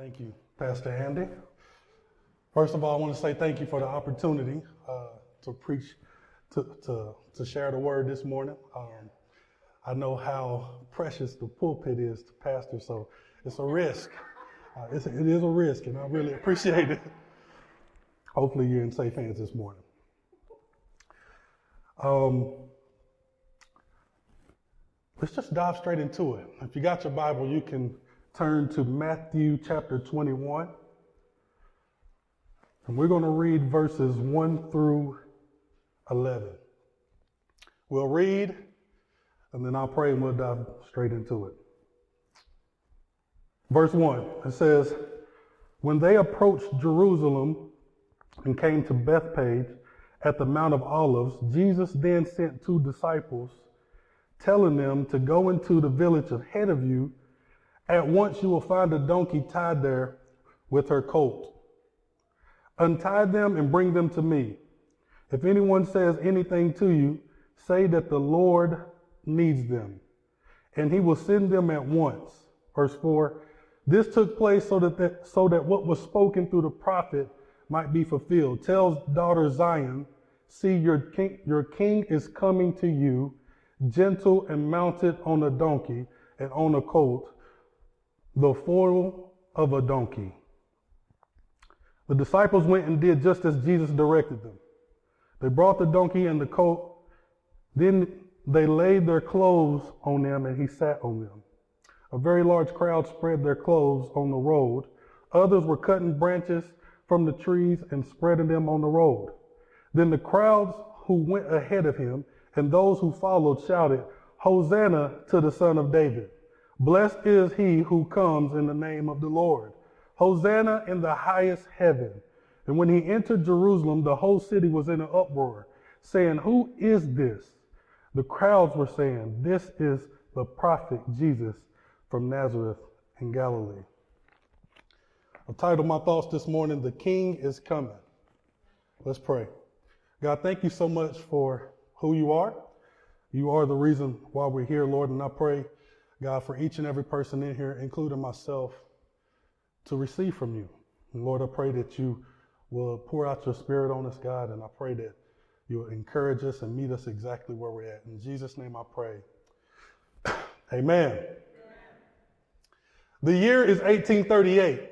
Thank you, Pastor Andy. First of all, I want to say thank you for the opportunity uh, to preach, to, to, to share the word this morning. Um, I know how precious the pulpit is to pastor, so it's a risk. Uh, it's a, it is a risk, and I really appreciate it. Hopefully, you're in safe hands this morning. Um, let's just dive straight into it. If you got your Bible, you can turn to Matthew chapter 21. And we're going to read verses 1 through 11. We'll read, and then I'll pray and we'll dive straight into it. Verse 1, it says, When they approached Jerusalem and came to Bethphage at the Mount of Olives, Jesus then sent two disciples, telling them to go into the village ahead of you at once you will find a donkey tied there with her colt. Untie them and bring them to me. If anyone says anything to you, say that the Lord needs them, and he will send them at once. Verse 4 This took place so that, the, so that what was spoken through the prophet might be fulfilled. Tells daughter Zion, See, your king, your king is coming to you, gentle and mounted on a donkey and on a colt the foal of a donkey. The disciples went and did just as Jesus directed them. They brought the donkey and the colt. Then they laid their clothes on them and he sat on them. A very large crowd spread their clothes on the road. Others were cutting branches from the trees and spreading them on the road. Then the crowds who went ahead of him and those who followed shouted, Hosanna to the Son of David. Blessed is he who comes in the name of the Lord. Hosanna in the highest heaven. And when he entered Jerusalem, the whole city was in an uproar, saying, Who is this? The crowds were saying, This is the prophet Jesus from Nazareth in Galilee. I've titled my thoughts this morning, The King is Coming. Let's pray. God, thank you so much for who you are. You are the reason why we're here, Lord, and I pray God, for each and every person in here, including myself, to receive from you. And Lord, I pray that you will pour out your spirit on us, God, and I pray that you'll encourage us and meet us exactly where we're at. In Jesus' name I pray. Amen. Amen. The year is 1838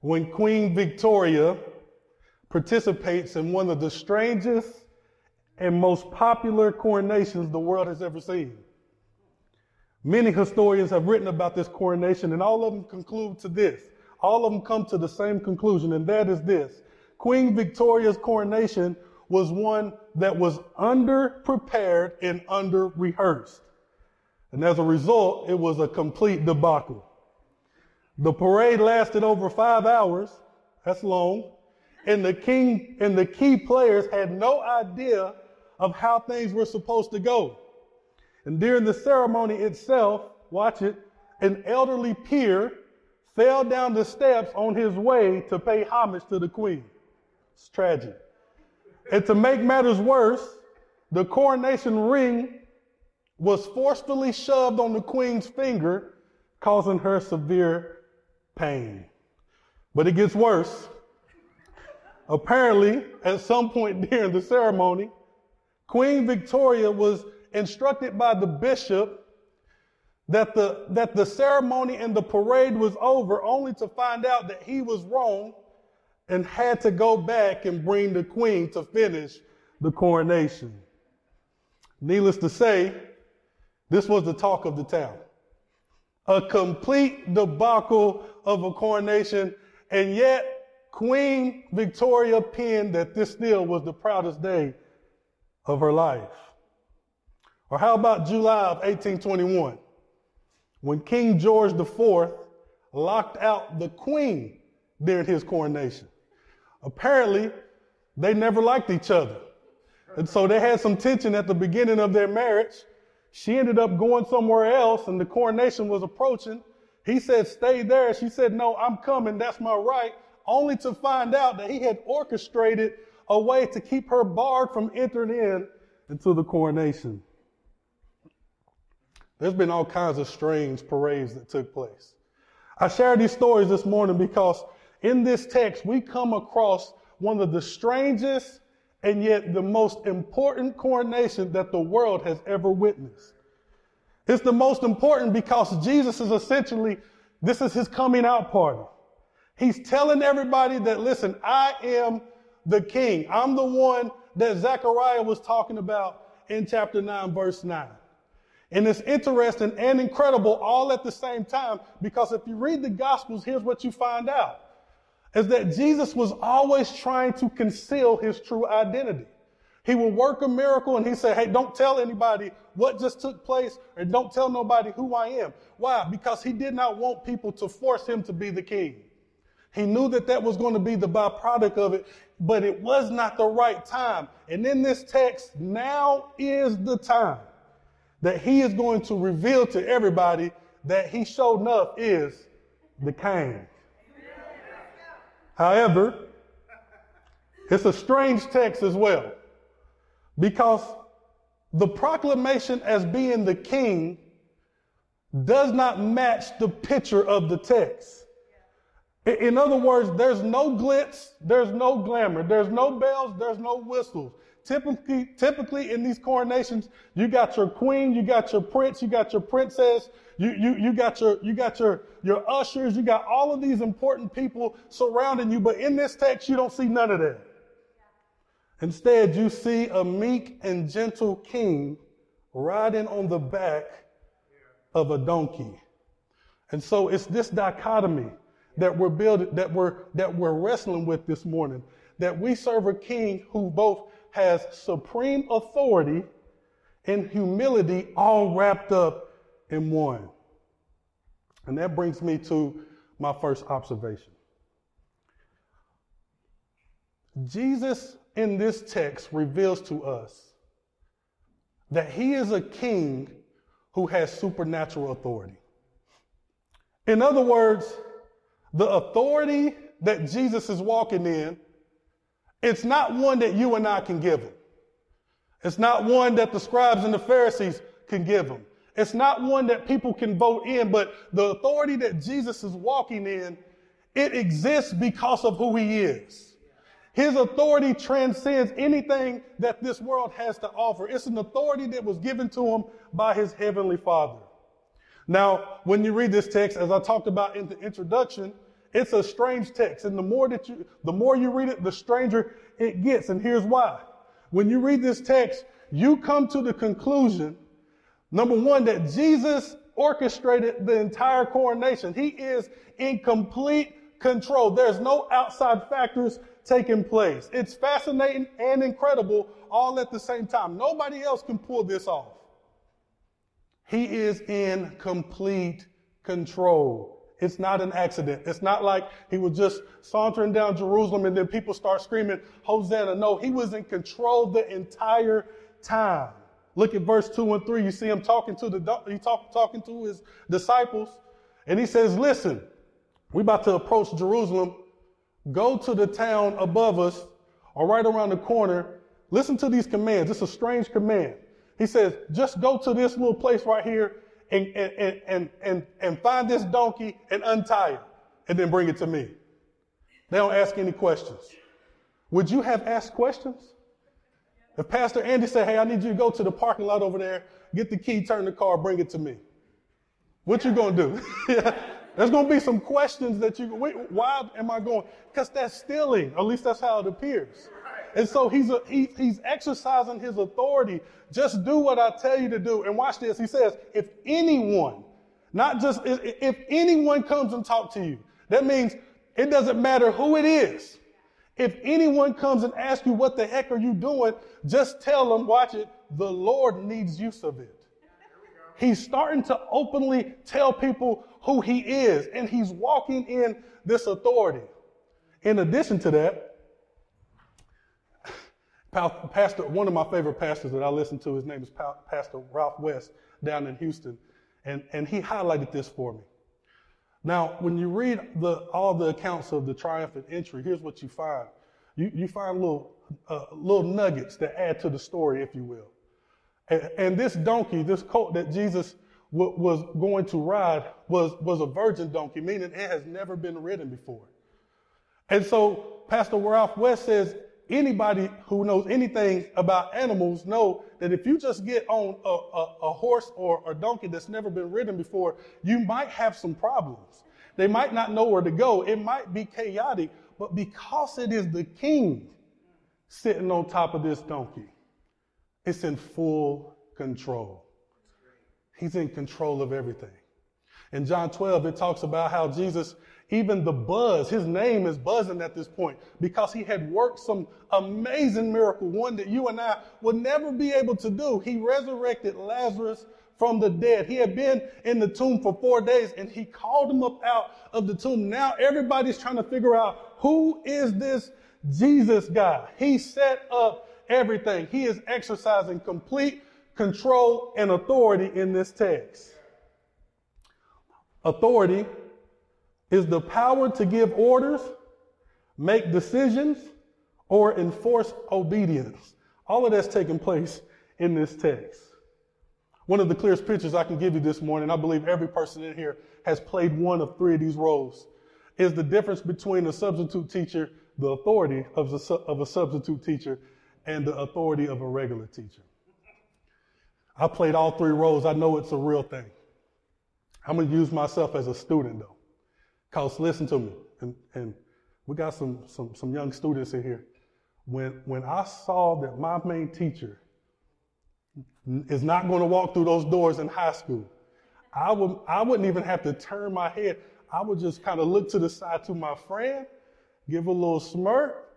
when Queen Victoria participates in one of the strangest and most popular coronations the world has ever seen. Many historians have written about this coronation, and all of them conclude to this. All of them come to the same conclusion, and that is this Queen Victoria's coronation was one that was under prepared and under rehearsed. And as a result, it was a complete debacle. The parade lasted over five hours. That's long. And the king and the key players had no idea of how things were supposed to go. And during the ceremony itself, watch it, an elderly peer fell down the steps on his way to pay homage to the queen. It's tragic. And to make matters worse, the coronation ring was forcefully shoved on the queen's finger, causing her severe pain. But it gets worse. Apparently, at some point during the ceremony, Queen Victoria was instructed by the bishop that the, that the ceremony and the parade was over only to find out that he was wrong and had to go back and bring the queen to finish the coronation. Needless to say, this was the talk of the town. A complete debacle of a coronation, and yet Queen Victoria penned that this still was the proudest day of her life. Or how about July of 1821, when King George IV locked out the Queen during his coronation? Apparently, they never liked each other. And so they had some tension at the beginning of their marriage. She ended up going somewhere else, and the coronation was approaching. He said, Stay there. She said, No, I'm coming. That's my right. Only to find out that he had orchestrated a way to keep her barred from entering in into the coronation. There's been all kinds of strange parades that took place. I share these stories this morning because in this text we come across one of the strangest and yet the most important coronation that the world has ever witnessed. It's the most important because Jesus is essentially, this is his coming out party. He's telling everybody that, listen, I am the king. I'm the one that Zechariah was talking about in chapter 9, verse 9. And it's interesting and incredible all at the same time because if you read the Gospels, here's what you find out is that Jesus was always trying to conceal his true identity. He would work a miracle and he said, Hey, don't tell anybody what just took place or don't tell nobody who I am. Why? Because he did not want people to force him to be the king. He knew that that was going to be the byproduct of it, but it was not the right time. And in this text, now is the time that he is going to reveal to everybody that he showed enough is the king. However, it's a strange text as well because the proclamation as being the king does not match the picture of the text. In other words, there's no glitz, there's no glamour, there's no bells, there's no whistles. Typically, typically in these coronations, you got your queen, you got your prince, you got your princess, you, you, you got your, you got your, your ushers, you got all of these important people surrounding you. But in this text, you don't see none of that. Instead, you see a meek and gentle king riding on the back of a donkey. And so it's this dichotomy that we're building, that we're, that we're wrestling with this morning, that we serve a king who both has supreme authority and humility all wrapped up in one. And that brings me to my first observation. Jesus in this text reveals to us that he is a king who has supernatural authority. In other words, the authority that Jesus is walking in it's not one that you and I can give him. It's not one that the scribes and the Pharisees can give him. It's not one that people can vote in, but the authority that Jesus is walking in, it exists because of who he is. His authority transcends anything that this world has to offer. It's an authority that was given to him by his heavenly father. Now, when you read this text, as I talked about in the introduction, it's a strange text. And the more that you, the more you read it, the stranger it gets. And here's why. When you read this text, you come to the conclusion, number one, that Jesus orchestrated the entire coronation. He is in complete control. There's no outside factors taking place. It's fascinating and incredible all at the same time. Nobody else can pull this off. He is in complete control. It's not an accident. It's not like he was just sauntering down Jerusalem and then people start screaming, Hosanna. No, he was in control the entire time. Look at verse 2 and 3. You see him talking to the he talk, talking to his disciples, and he says, Listen, we're about to approach Jerusalem. Go to the town above us or right around the corner. Listen to these commands. It's a strange command. He says, just go to this little place right here and, and, and, and, and find this donkey and untie it and then bring it to me. They don't ask any questions. Would you have asked questions? If Pastor Andy said, hey, I need you to go to the parking lot over there, get the key, turn the car, bring it to me. What you gonna do? There's gonna be some questions that you, wait, why am I going? Because that's stealing. At least that's how it appears. And so he's, a, he, he's exercising his authority. Just do what I tell you to do. And watch this. He says, if anyone, not just, if, anyone comes and talk to you, that means it doesn't matter who it is. If anyone comes and asks you, what the heck are you doing? Just tell them, watch it, the Lord needs use of it. He's starting to openly tell people who he is, and he's walking in this authority. In addition to that, Pastor, one of my favorite pastors that I listen to, his name is Pastor Ralph West down in Houston, and, and he highlighted this for me. Now, when you read the, all the accounts of the triumphant entry, here's what you find. You, you find little, uh, little nuggets that add to the story, if you will. And, and this donkey, this colt that Jesus was going to ride was, was a virgin donkey, meaning it has never been ridden before. And so Pastor Ralph West says anybody who knows anything about animals know that if you just get on a, a, a horse or a donkey that's never been ridden before, you might have some problems. They might not know where to go. It might be chaotic, but because it is the king sitting on top of this donkey, it's in full control. He's in control of everything. In John 12, it talks about how Jesus, even the buzz, his name is buzzing at this point because he had worked some amazing miracle, one that you and I would never be able to do. He resurrected Lazarus from the dead. He had been in the tomb for four days and he called him up out of the tomb. Now everybody's trying to figure out who is this Jesus guy? He set up everything. He is exercising complete control and authority in this text. Authority is the power to give orders, make decisions, or enforce obedience. All of that's taking place in this text. One of the clearest pictures I can give you this morning, I believe every person in here has played one of three of these roles, is the difference between a substitute teacher, the authority of a, of a substitute teacher, and the authority of a regular teacher. I played all three roles. I know it's a real thing. I'm going to use myself as a student, though. Because listen to me, and, and we got some, some, some young students in here. When, when I saw that my main teacher is not going to walk through those doors in high school, I, would, I wouldn't even have to turn my head. I would just kind of look to the side to my friend, give a little smirk,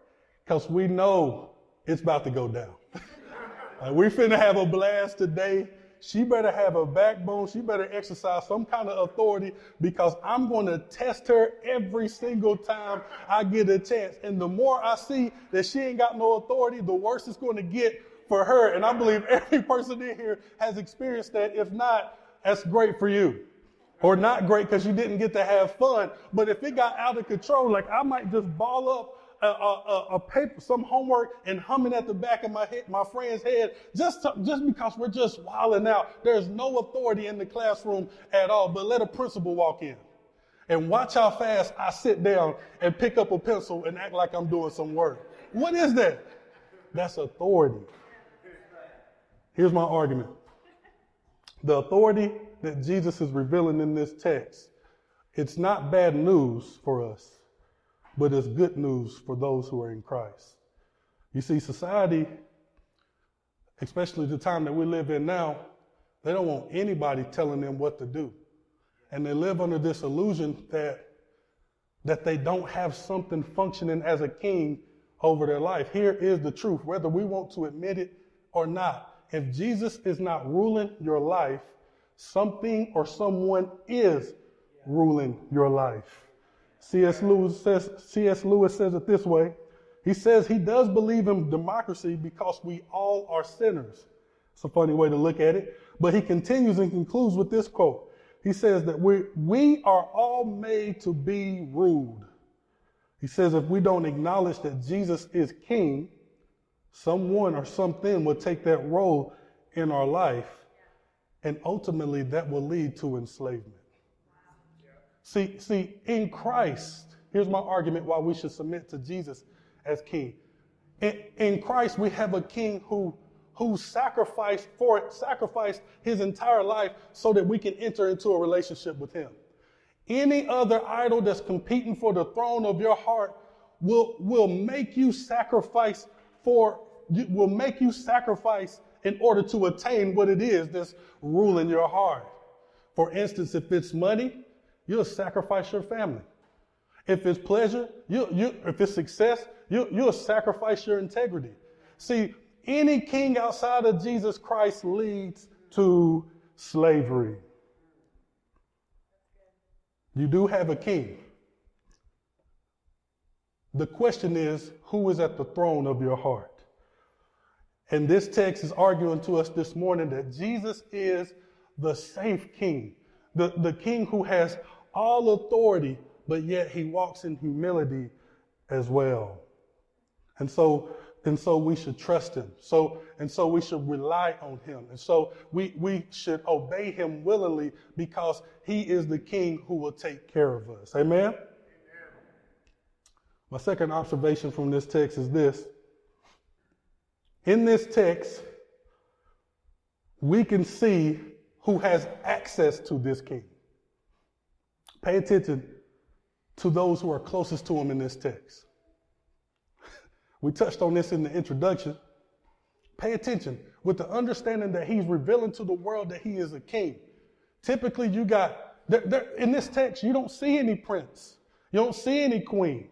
because we know it's about to go down. we finna have a blast today. She better have a backbone. She better exercise some kind of authority because I'm going to test her every single time I get a chance. And the more I see that she ain't got no authority, the worse it's going to get for her. And I believe every person in here has experienced that. If not, that's great for you. Or not great because you didn't get to have fun. But if it got out of control, like I might just ball up a, a, a, paper, some homework, and humming at the back of my head, my friend's head, just to, just because we're just wilding out. There's no authority in the classroom at all. But let a principal walk in, and watch how fast I sit down and pick up a pencil and act like I'm doing some work. What is that? That's authority. Here's my argument. The authority that Jesus is revealing in this text, it's not bad news for us but it's good news for those who are in Christ. You see, society, especially the time that we live in now, they don't want anybody telling them what to do. And they live under this illusion that, that they don't have something functioning as a king over their life. Here is the truth, whether we want to admit it or not. If Jesus is not ruling your life, something or someone is ruling your life. C.S. Lewis says, C.S. Lewis says it this way. He says he does believe in democracy because we all are sinners. It's a funny way to look at it. But he continues and concludes with this quote. He says that we, we are all made to be ruled. He says if we don't acknowledge that Jesus is king, someone or something will take that role in our life. And ultimately that will lead to enslavement. See, see, in Christ, here's my argument why we should submit to Jesus as king. In, in Christ, we have a king who who sacrificed for sacrificed his entire life so that we can enter into a relationship with him. Any other idol that's competing for the throne of your heart will, will make you sacrifice for will make you sacrifice in order to attain what it is that's ruling your heart. For instance, if it's money, you'll sacrifice your family. If it's pleasure, you, you, if it's success, you, you'll sacrifice your integrity. See, any king outside of Jesus Christ leads to slavery. You do have a king. The question is, who is at the throne of your heart? And this text is arguing to us this morning that Jesus is the safe king, the, the king who has all authority, but yet he walks in humility as well. And so and so we should trust him. So and so we should rely on him. And so we we should obey him willingly because he is the king who will take care of us. Amen. Amen. My second observation from this text is this. In this text, we can see who has access to this king. Pay attention to those who are closest to him in this text. We touched on this in the introduction. Pay attention with the understanding that he's revealing to the world that he is a king. Typically, you got, in this text, you don't see any prince, you don't see any queen,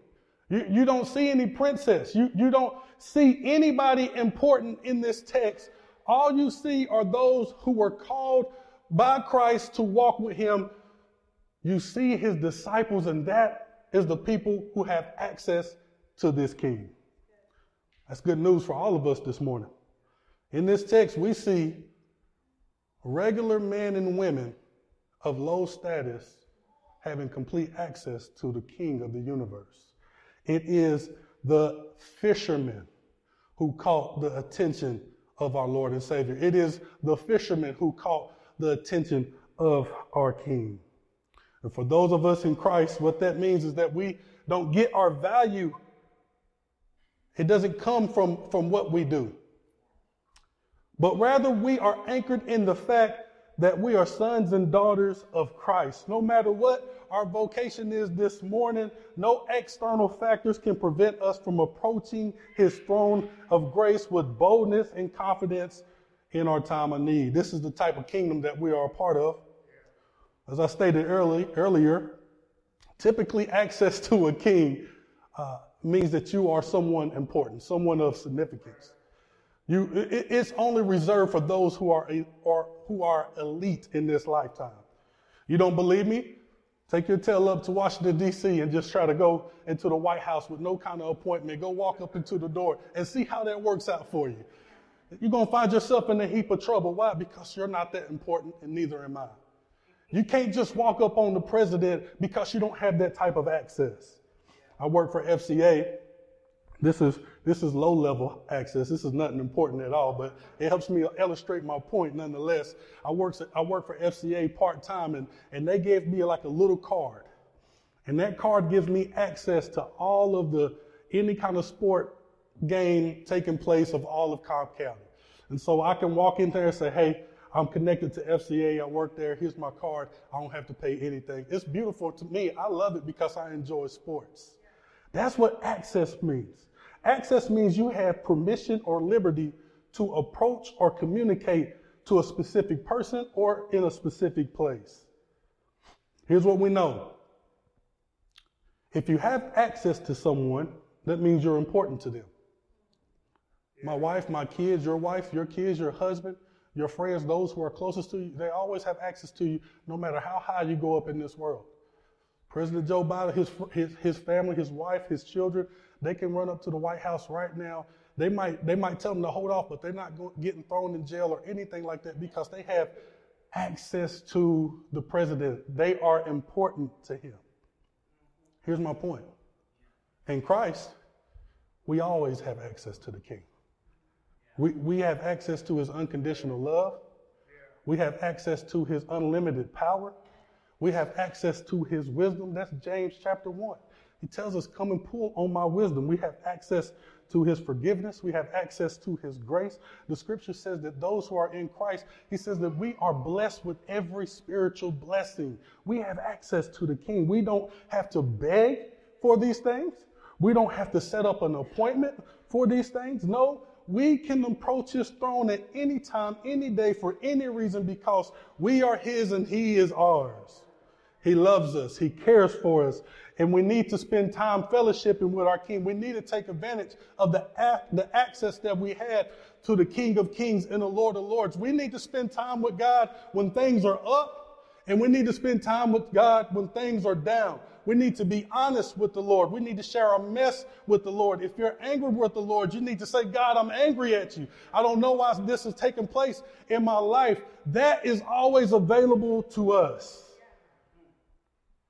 you, you don't see any princess, you, you don't see anybody important in this text. All you see are those who were called by Christ to walk with him. You see his disciples, and that is the people who have access to this king. That's good news for all of us this morning. In this text, we see regular men and women of low status having complete access to the king of the universe. It is the fishermen who caught the attention of our Lord and Savior. It is the fishermen who caught the attention of our king. And for those of us in Christ, what that means is that we don't get our value it doesn't come from, from what we do. But rather, we are anchored in the fact that we are sons and daughters of Christ. No matter what our vocation is this morning, no external factors can prevent us from approaching his throne of grace with boldness and confidence in our time of need. This is the type of kingdom that we are a part of. As I stated early, earlier, typically access to a king uh, means that you are someone important, someone of significance. You, it, it's only reserved for those who are, or who are elite in this lifetime. You don't believe me? Take your tail up to Washington, D.C., and just try to go into the White House with no kind of appointment. Go walk up into the door and see how that works out for you. You're going to find yourself in a heap of trouble. Why? Because you're not that important, and neither am I. You can't just walk up on the president because you don't have that type of access. I work for FCA. This is this is low level access. This is nothing important at all, but it helps me illustrate my point nonetheless. I work I work for FCA part time, and and they gave me like a little card, and that card gives me access to all of the any kind of sport game taking place of all of Cobb County, and so I can walk in there and say, hey. I'm connected to FCA. I work there. Here's my card. I don't have to pay anything. It's beautiful to me. I love it because I enjoy sports. That's what access means. Access means you have permission or liberty to approach or communicate to a specific person or in a specific place. Here's what we know. If you have access to someone, that means you're important to them. My wife, my kids, your wife, your kids, your husband, your friends, those who are closest to you, they always have access to you no matter how high you go up in this world. President Joe Biden, his, his, his family, his wife, his children, they can run up to the White House right now. They might, they might tell them to hold off, but they're not going, getting thrown in jail or anything like that because they have access to the president. They are important to him. Here's my point. In Christ, we always have access to the King. We, we have access to his unconditional love. We have access to his unlimited power. We have access to his wisdom. That's James chapter 1. He tells us, Come and pull on my wisdom. We have access to his forgiveness. We have access to his grace. The scripture says that those who are in Christ, he says that we are blessed with every spiritual blessing. We have access to the king. We don't have to beg for these things. We don't have to set up an appointment for these things. No, we can approach his throne at any time, any day, for any reason, because we are his and he is ours. He loves us. He cares for us. And we need to spend time fellowshipping with our King. We need to take advantage of the, the access that we had to the King of Kings and the Lord of Lords. We need to spend time with God when things are up, and we need to spend time with God when things are down. We need to be honest with the Lord. We need to share our mess with the Lord. If you're angry with the Lord, you need to say, God, I'm angry at you. I don't know why this is taking place in my life. That is always available to us.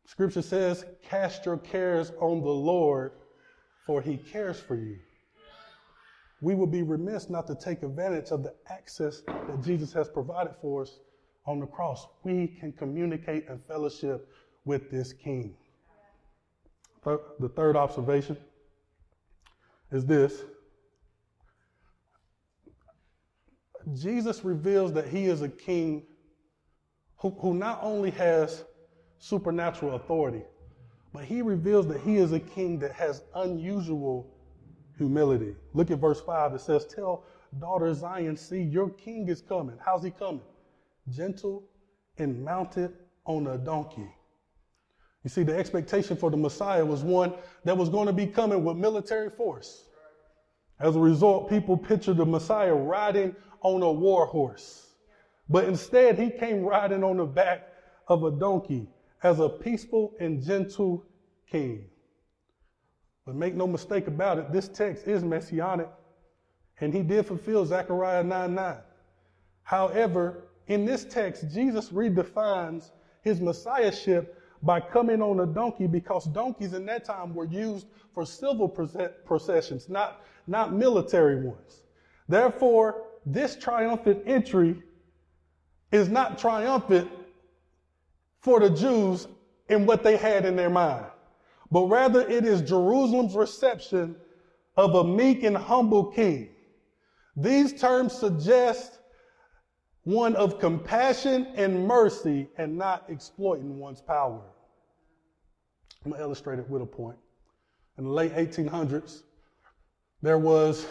Scripture says, Cast your cares on the Lord, for he cares for you. we would be remiss not to take advantage of the access that Jesus has provided for us on the cross. We can communicate and fellowship with this King. The third observation is this Jesus reveals that he is a king who, who not only has supernatural authority, but he reveals that he is a king that has unusual humility. Look at verse 5. It says, Tell daughter Zion, see, your king is coming. How's he coming? Gentle and mounted on a donkey. You see, the expectation for the Messiah was one that was going to be coming with military force. As a result, people pictured the Messiah riding on a war horse. But instead, he came riding on the back of a donkey as a peaceful and gentle king. But make no mistake about it, this text is messianic, and he did fulfill Zechariah 9 9. However, in this text, Jesus redefines his messiahship by coming on a donkey because donkeys in that time were used for civil processions, not, not military ones. Therefore, this triumphant entry is not triumphant for the Jews in what they had in their mind, but rather it is Jerusalem's reception of a meek and humble king. These terms suggest one of compassion and mercy and not exploiting one's power. I'm going to illustrate it with a point. In the late 1800s, there was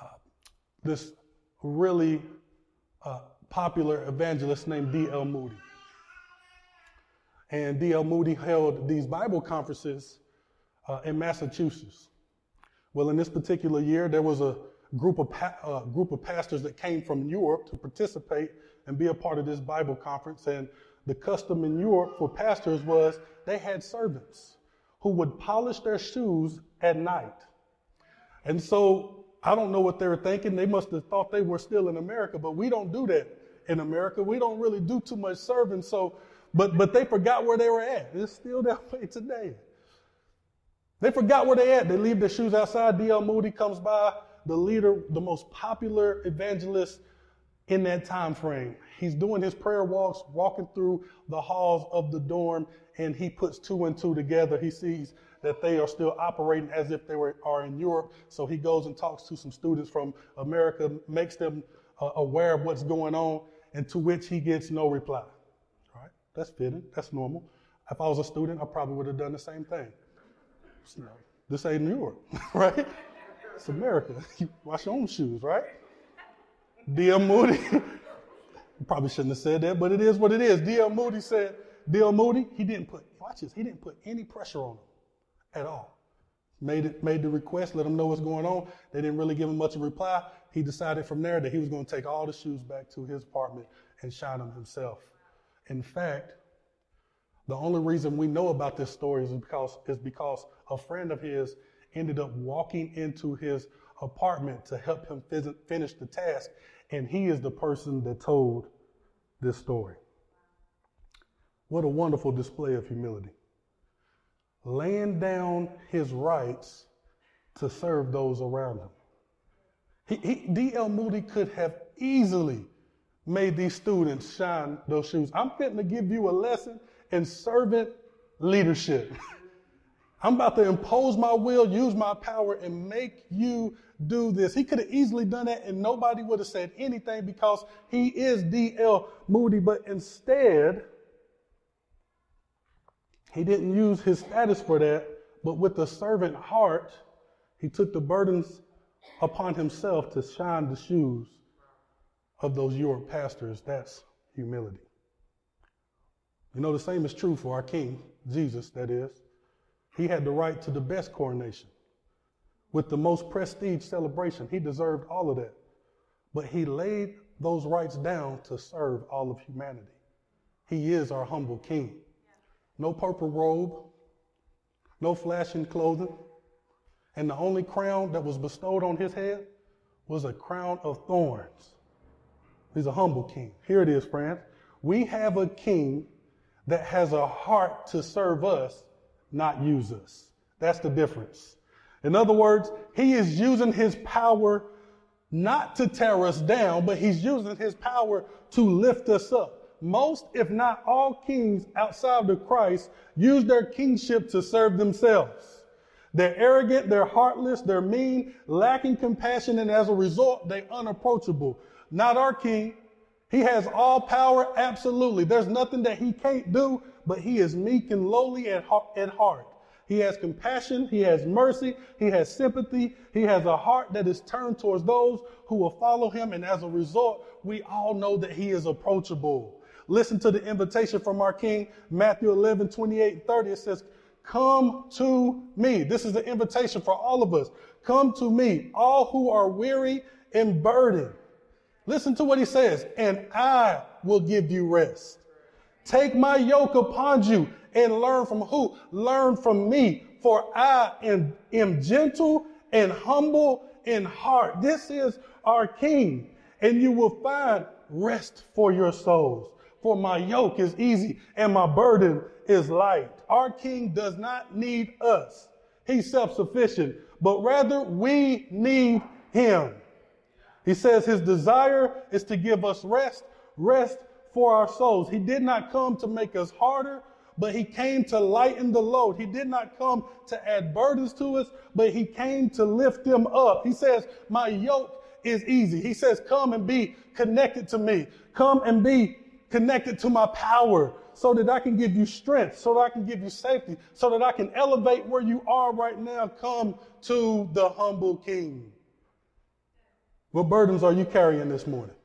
uh, this really uh, popular evangelist named D.L. Moody. And D.L. Moody held these Bible conferences uh, in Massachusetts. Well, in this particular year, there was a group of, uh, group of pastors that came from Europe to participate and be a part of this Bible conference. And the custom in Europe for pastors was they had servants who would polish their shoes at night. And so I don't know what they were thinking. They must have thought they were still in America, but we don't do that in America. We don't really do too much serving. So, but but they forgot where they were at. It's still that way today. They forgot where they at. They leave their shoes outside. D.L. Moody comes by the leader, the most popular evangelist in that time frame. He's doing his prayer walks, walking through the halls of the dorm, and he puts two and two together. He sees that they are still operating as if they were, are in Europe. So he goes and talks to some students from America, makes them uh, aware of what's going on, and to which he gets no reply. All right, that's fitting. That's normal. If I was a student, I probably would have done the same thing. This ain't New York, right? It's America. You wash your own shoes, right? D.L. Moody, probably shouldn't have said that, but it is what it is. D.L. Moody said, D.L. Moody, he didn't put, watch this, he didn't put any pressure on them at all. Made it, made the request, let them know what's going on. They didn't really give him much of a reply. He decided from there that he was going to take all the shoes back to his apartment and shine them himself. In fact, the only reason we know about this story is because, is because a friend of his ended up walking into his apartment to help him finish the task. And he is the person that told this story. What a wonderful display of humility. Laying down his rights to serve those around him. He, he, D.L. Moody could have easily made these students shine those shoes. I'm fitting to give you a lesson in servant leadership. I'm about to impose my will, use my power, and make you do this. He could have easily done that and nobody would have said anything because he is D.L. Moody, but instead, he didn't use his status for that, but with a servant heart, he took the burdens upon himself to shine the shoes of those York pastors. That's humility. You know, the same is true for our King, Jesus, that is. He had the right to the best coronation with the most prestige celebration. He deserved all of that. But he laid those rights down to serve all of humanity. He is our humble king. No purple robe, no flashing clothing, and the only crown that was bestowed on his head was a crown of thorns. He's a humble king. Here it is, friends. We have a king that has a heart to serve us not use us. That's the difference. In other words, he is using his power not to tear us down, but he's using his power to lift us up. Most, if not all kings outside of Christ use their kingship to serve themselves. They're arrogant, they're heartless, they're mean, lacking compassion, and as a result, they're unapproachable. Not our king. He has all power, absolutely. There's nothing that he can't do, but he is meek and lowly at heart. He has compassion. He has mercy. He has sympathy. He has a heart that is turned towards those who will follow him. And as a result, we all know that he is approachable. Listen to the invitation from our King, Matthew 11, 28, 30. It says, Come to me. This is the invitation for all of us. Come to me, all who are weary and burdened. Listen to what he says, and I will give you rest. Take my yoke upon you and learn from who? Learn from me, for I am, am gentle and humble in heart. This is our King, and you will find rest for your souls. For my yoke is easy and my burden is light. Our King does not need us. He's self-sufficient, but rather we need him. He says his desire is to give us rest, rest for our souls. He did not come to make us harder, but he came to lighten the load. He did not come to add burdens to us, but he came to lift them up. He says, my yoke is easy. He says, come and be connected to me. Come and be connected to my power so that I can give you strength, so that I can give you safety, so that I can elevate where you are right now. Come to the humble king. What burdens are you carrying this morning?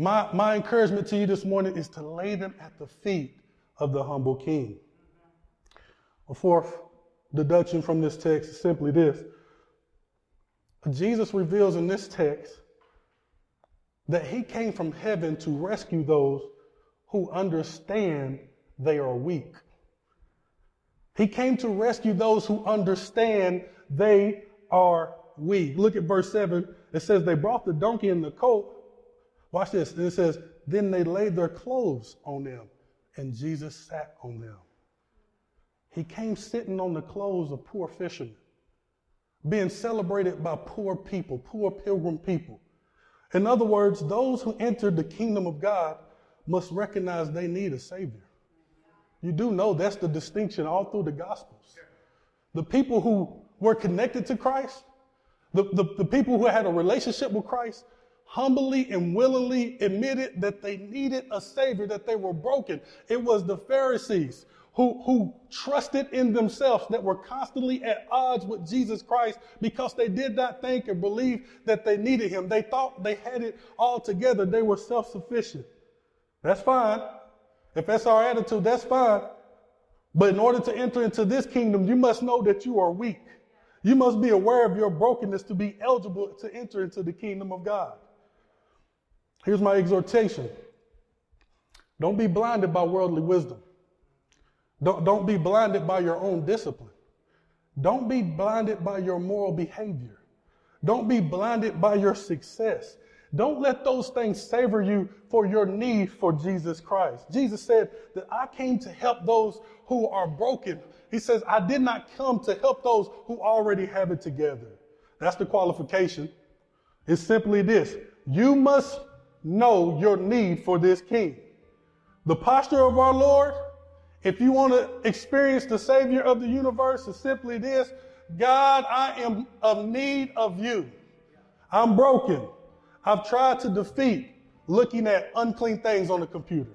My, my encouragement to you this morning is to lay them at the feet of the humble king. A fourth deduction from this text is simply this Jesus reveals in this text that he came from heaven to rescue those who understand they are weak. He came to rescue those who understand they are weak. Look at verse 7. It says, They brought the donkey and the colt. Watch this. And it says, Then they laid their clothes on them and Jesus sat on them. He came sitting on the clothes of poor fishermen, being celebrated by poor people, poor pilgrim people. In other words, those who entered the kingdom of God must recognize they need a Savior. You do know that's the distinction all through the Gospels. The people who were connected to Christ, the, the, the people who had a relationship with Christ, humbly and willingly admitted that they needed a savior, that they were broken. It was the Pharisees who, who trusted in themselves that were constantly at odds with Jesus Christ because they did not think and believe that they needed him. They thought they had it all together. They were self-sufficient. That's fine. If that's our attitude, that's fine. But in order to enter into this kingdom, you must know that you are weak. You must be aware of your brokenness to be eligible to enter into the kingdom of God. Here's my exhortation. Don't be blinded by worldly wisdom. Don't, don't be blinded by your own discipline. Don't be blinded by your moral behavior. Don't be blinded by your success. Don't let those things savor you for your need for Jesus Christ. Jesus said that I came to help those who are broken. He says, I did not come to help those who already have it together. That's the qualification. It's simply this. You must know your need for this king. The posture of our Lord, if you want to experience the Savior of the universe, is simply this God, I am of need of you. I'm broken. I've tried to defeat looking at unclean things on the computer.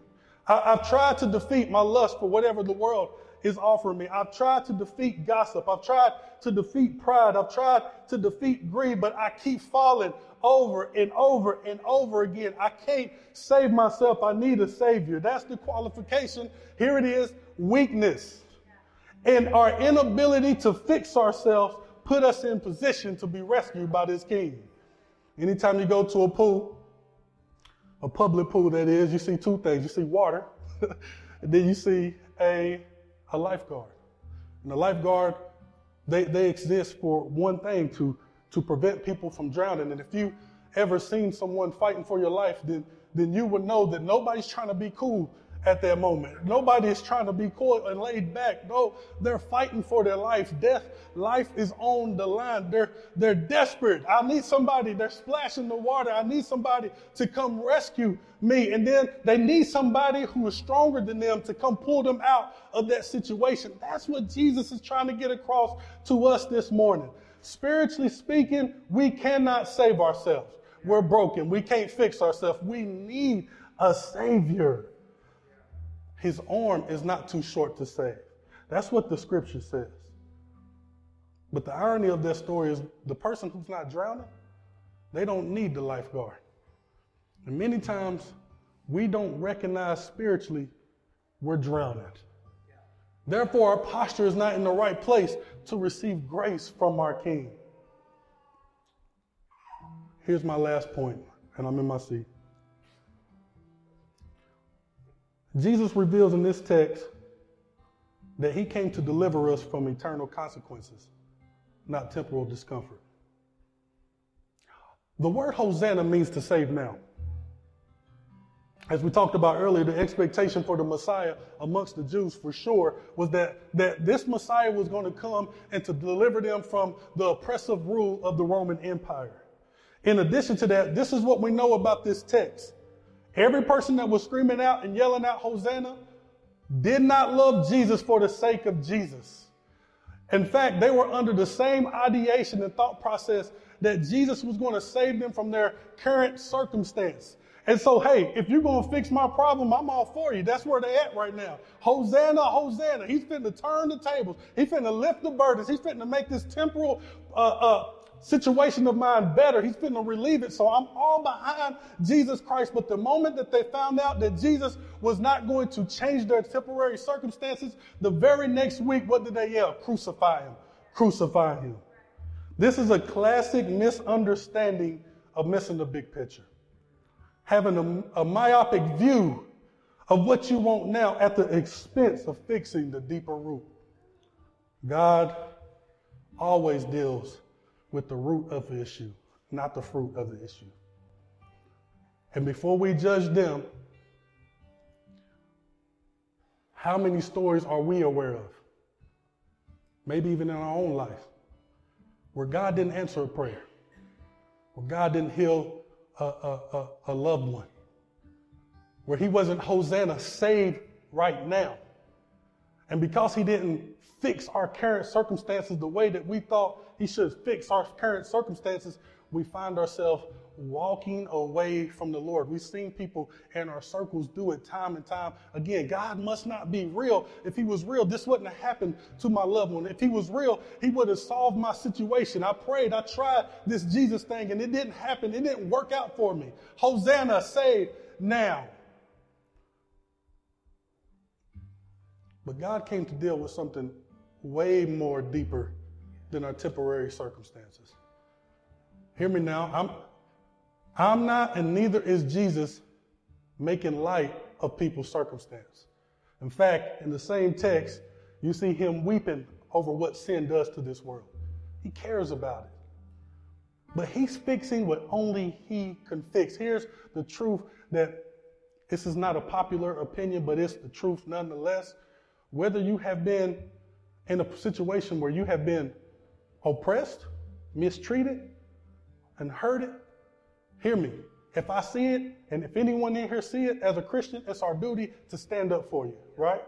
I, have tried to defeat my lust for whatever the world is offering me. I've tried to defeat gossip. I've tried to defeat pride. I've tried to defeat greed, but I keep falling over and over and over again. I can't save myself. I need a Savior. That's the qualification. Here it is weakness. And our inability to fix ourselves put us in position to be rescued by this King. Anytime you go to a pool, a public pool that is, you see two things. You see water, and then you see a, a lifeguard. And the lifeguard, they, they exist for one thing to to prevent people from drowning. And if you ever seen someone fighting for your life, then, then you would know that nobody's trying to be cool at that moment. Nobody is trying to be cool and laid back. No, they're fighting for their life. Death, life is on the line. They're, they're desperate. I need somebody. They're splashing the water. I need somebody to come rescue me. And then they need somebody who is stronger than them to come pull them out of that situation. That's what Jesus is trying to get across to us this morning. Spiritually speaking, we cannot save ourselves. We're broken. We can't fix ourselves. We need a Savior. His arm is not too short to save. That's what the scripture says. But the irony of that story is the person who's not drowning, they don't need the lifeguard. And many times we don't recognize spiritually we're drowning. Therefore, our posture is not in the right place to receive grace from our King. Here's my last point, and I'm in my seat. Jesus reveals in this text that he came to deliver us from eternal consequences, not temporal discomfort. The word Hosanna means to save now. As we talked about earlier, the expectation for the Messiah amongst the Jews for sure was that, that this Messiah was going to come and to deliver them from the oppressive rule of the Roman Empire. In addition to that, this is what we know about this text. Every person that was screaming out and yelling out Hosanna did not love Jesus for the sake of Jesus. In fact, they were under the same ideation and thought process that Jesus was going to save them from their current circumstance. And so, hey, if you're going to fix my problem, I'm all for you. That's where they're at right now. Hosanna, Hosanna. He's fitting to turn the tables. He's fitting to lift the burdens. He's fitting to make this temporal uh, uh, situation of mine better. He's going to relieve it. So I'm all behind Jesus Christ. But the moment that they found out that Jesus was not going to change their temporary circumstances, the very next week, what did they yell? Crucify him. Crucify him. This is a classic misunderstanding of missing the big picture. Having a, a myopic view of what you want now at the expense of fixing the deeper root. God always deals with the root of the issue, not the fruit of the issue. And before we judge them, how many stories are we aware of? Maybe even in our own life, where God didn't answer a prayer, where God didn't heal a, a, a, loved one, where He wasn't Hosanna, save right now. And because He didn't fix our current circumstances the way that we thought he should fix our current circumstances, we find ourselves walking away from the Lord. We've seen people in our circles do it time and time again. God must not be real. If he was real, this wouldn't have happened to my loved one. If he was real, he would have solved my situation. I prayed, I tried this Jesus thing, and it didn't happen. It didn't work out for me. Hosanna, save now. But God came to deal with something way more deeper than our temporary circumstances. Hear me now. I'm, I'm not, and neither is Jesus making light of people's circumstance. In fact, in the same text, you see him weeping over what sin does to this world. He cares about it. But he's fixing what only he can fix. Here's the truth that this is not a popular opinion, but it's the truth nonetheless. Whether you have been in a situation where you have been oppressed, mistreated, and hurted, hear me. If I see it, and if anyone in here see it as a Christian, it's our duty to stand up for you, right?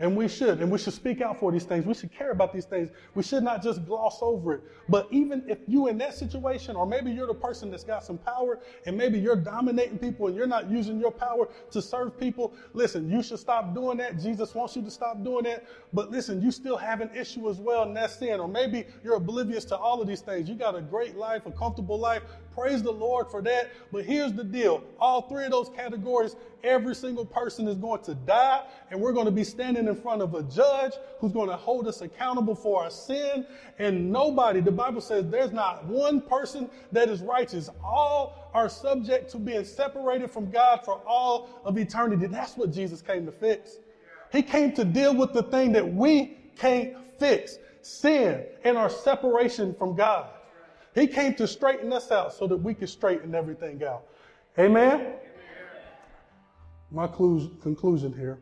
And we should, and we should speak out for these things. We should care about these things. We should not just gloss over it. But even if you in that situation, or maybe you're the person that's got some power, and maybe you're dominating people and you're not using your power to serve people, listen, you should stop doing that. Jesus wants you to stop doing that. But listen, you still have an issue as well, and that's sin. Or maybe you're oblivious to all of these things. You got a great life, a comfortable life. Praise the Lord for that. But here's the deal. All three of those categories, every single person is going to die, and we're going to be standing in front of a judge who's going to hold us accountable for our sin. And nobody, the Bible says there's not one person that is righteous. All are subject to being separated from God for all of eternity. That's what Jesus came to fix. He came to deal with the thing that we can't fix sin and our separation from God. He came to straighten us out so that we could straighten everything out. Amen? My conclusion here.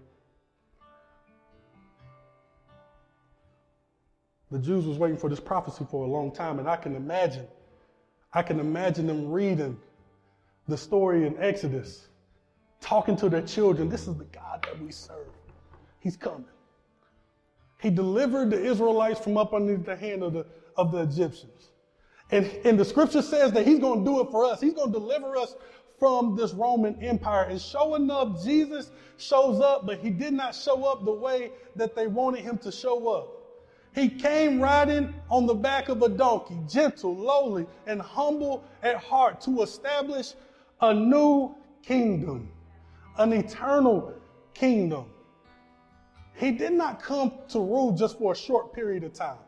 The Jews was waiting for this prophecy for a long time, and I can imagine, I can imagine them reading the story in Exodus, talking to their children. This is the God that we serve. He's coming. He delivered the Israelites from up underneath the hand of the, of the Egyptians. And, and the scripture says that he's going to do it for us. He's going to deliver us from this Roman Empire. And sure enough, Jesus shows up, but he did not show up the way that they wanted him to show up. He came riding on the back of a donkey, gentle, lowly, and humble at heart to establish a new kingdom, an eternal kingdom. He did not come to rule just for a short period of time.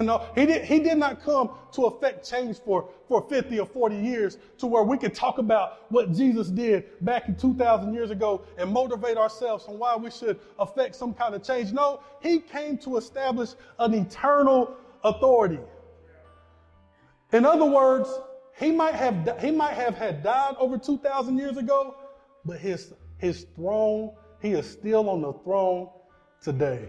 No, he did, he did not come to affect change for, for 50 or 40 years to where we could talk about what Jesus did back in 2,000 years ago and motivate ourselves on why we should affect some kind of change. No, he came to establish an eternal authority. In other words, he might have, he might have had died over 2,000 years ago, but his, his throne, he is still on the throne today.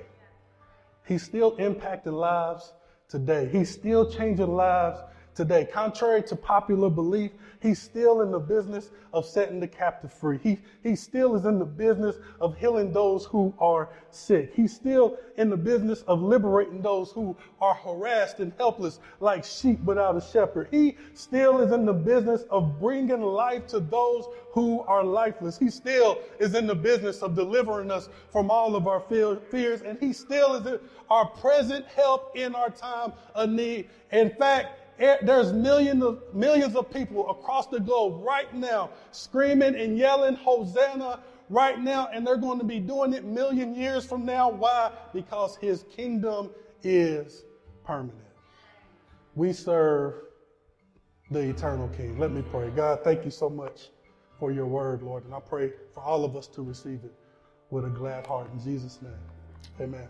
He's still impacting lives today. He's still changing lives today. Contrary to popular belief, he's still in the business of setting the captive free. He, he still is in the business of healing those who are sick. He's still in the business of liberating those who are harassed and helpless like sheep without a shepherd. He still is in the business of bringing life to those who are lifeless. He still is in the business of delivering us from all of our fears, and he still is our present help in our time of need. In fact, there's millions of, millions of people across the globe right now screaming and yelling, Hosanna, right now, and they're going to be doing it million years from now. Why? Because his kingdom is permanent. We serve the eternal King. Let me pray. God, thank you so much for your word, Lord. And I pray for all of us to receive it with a glad heart. In Jesus' name, amen.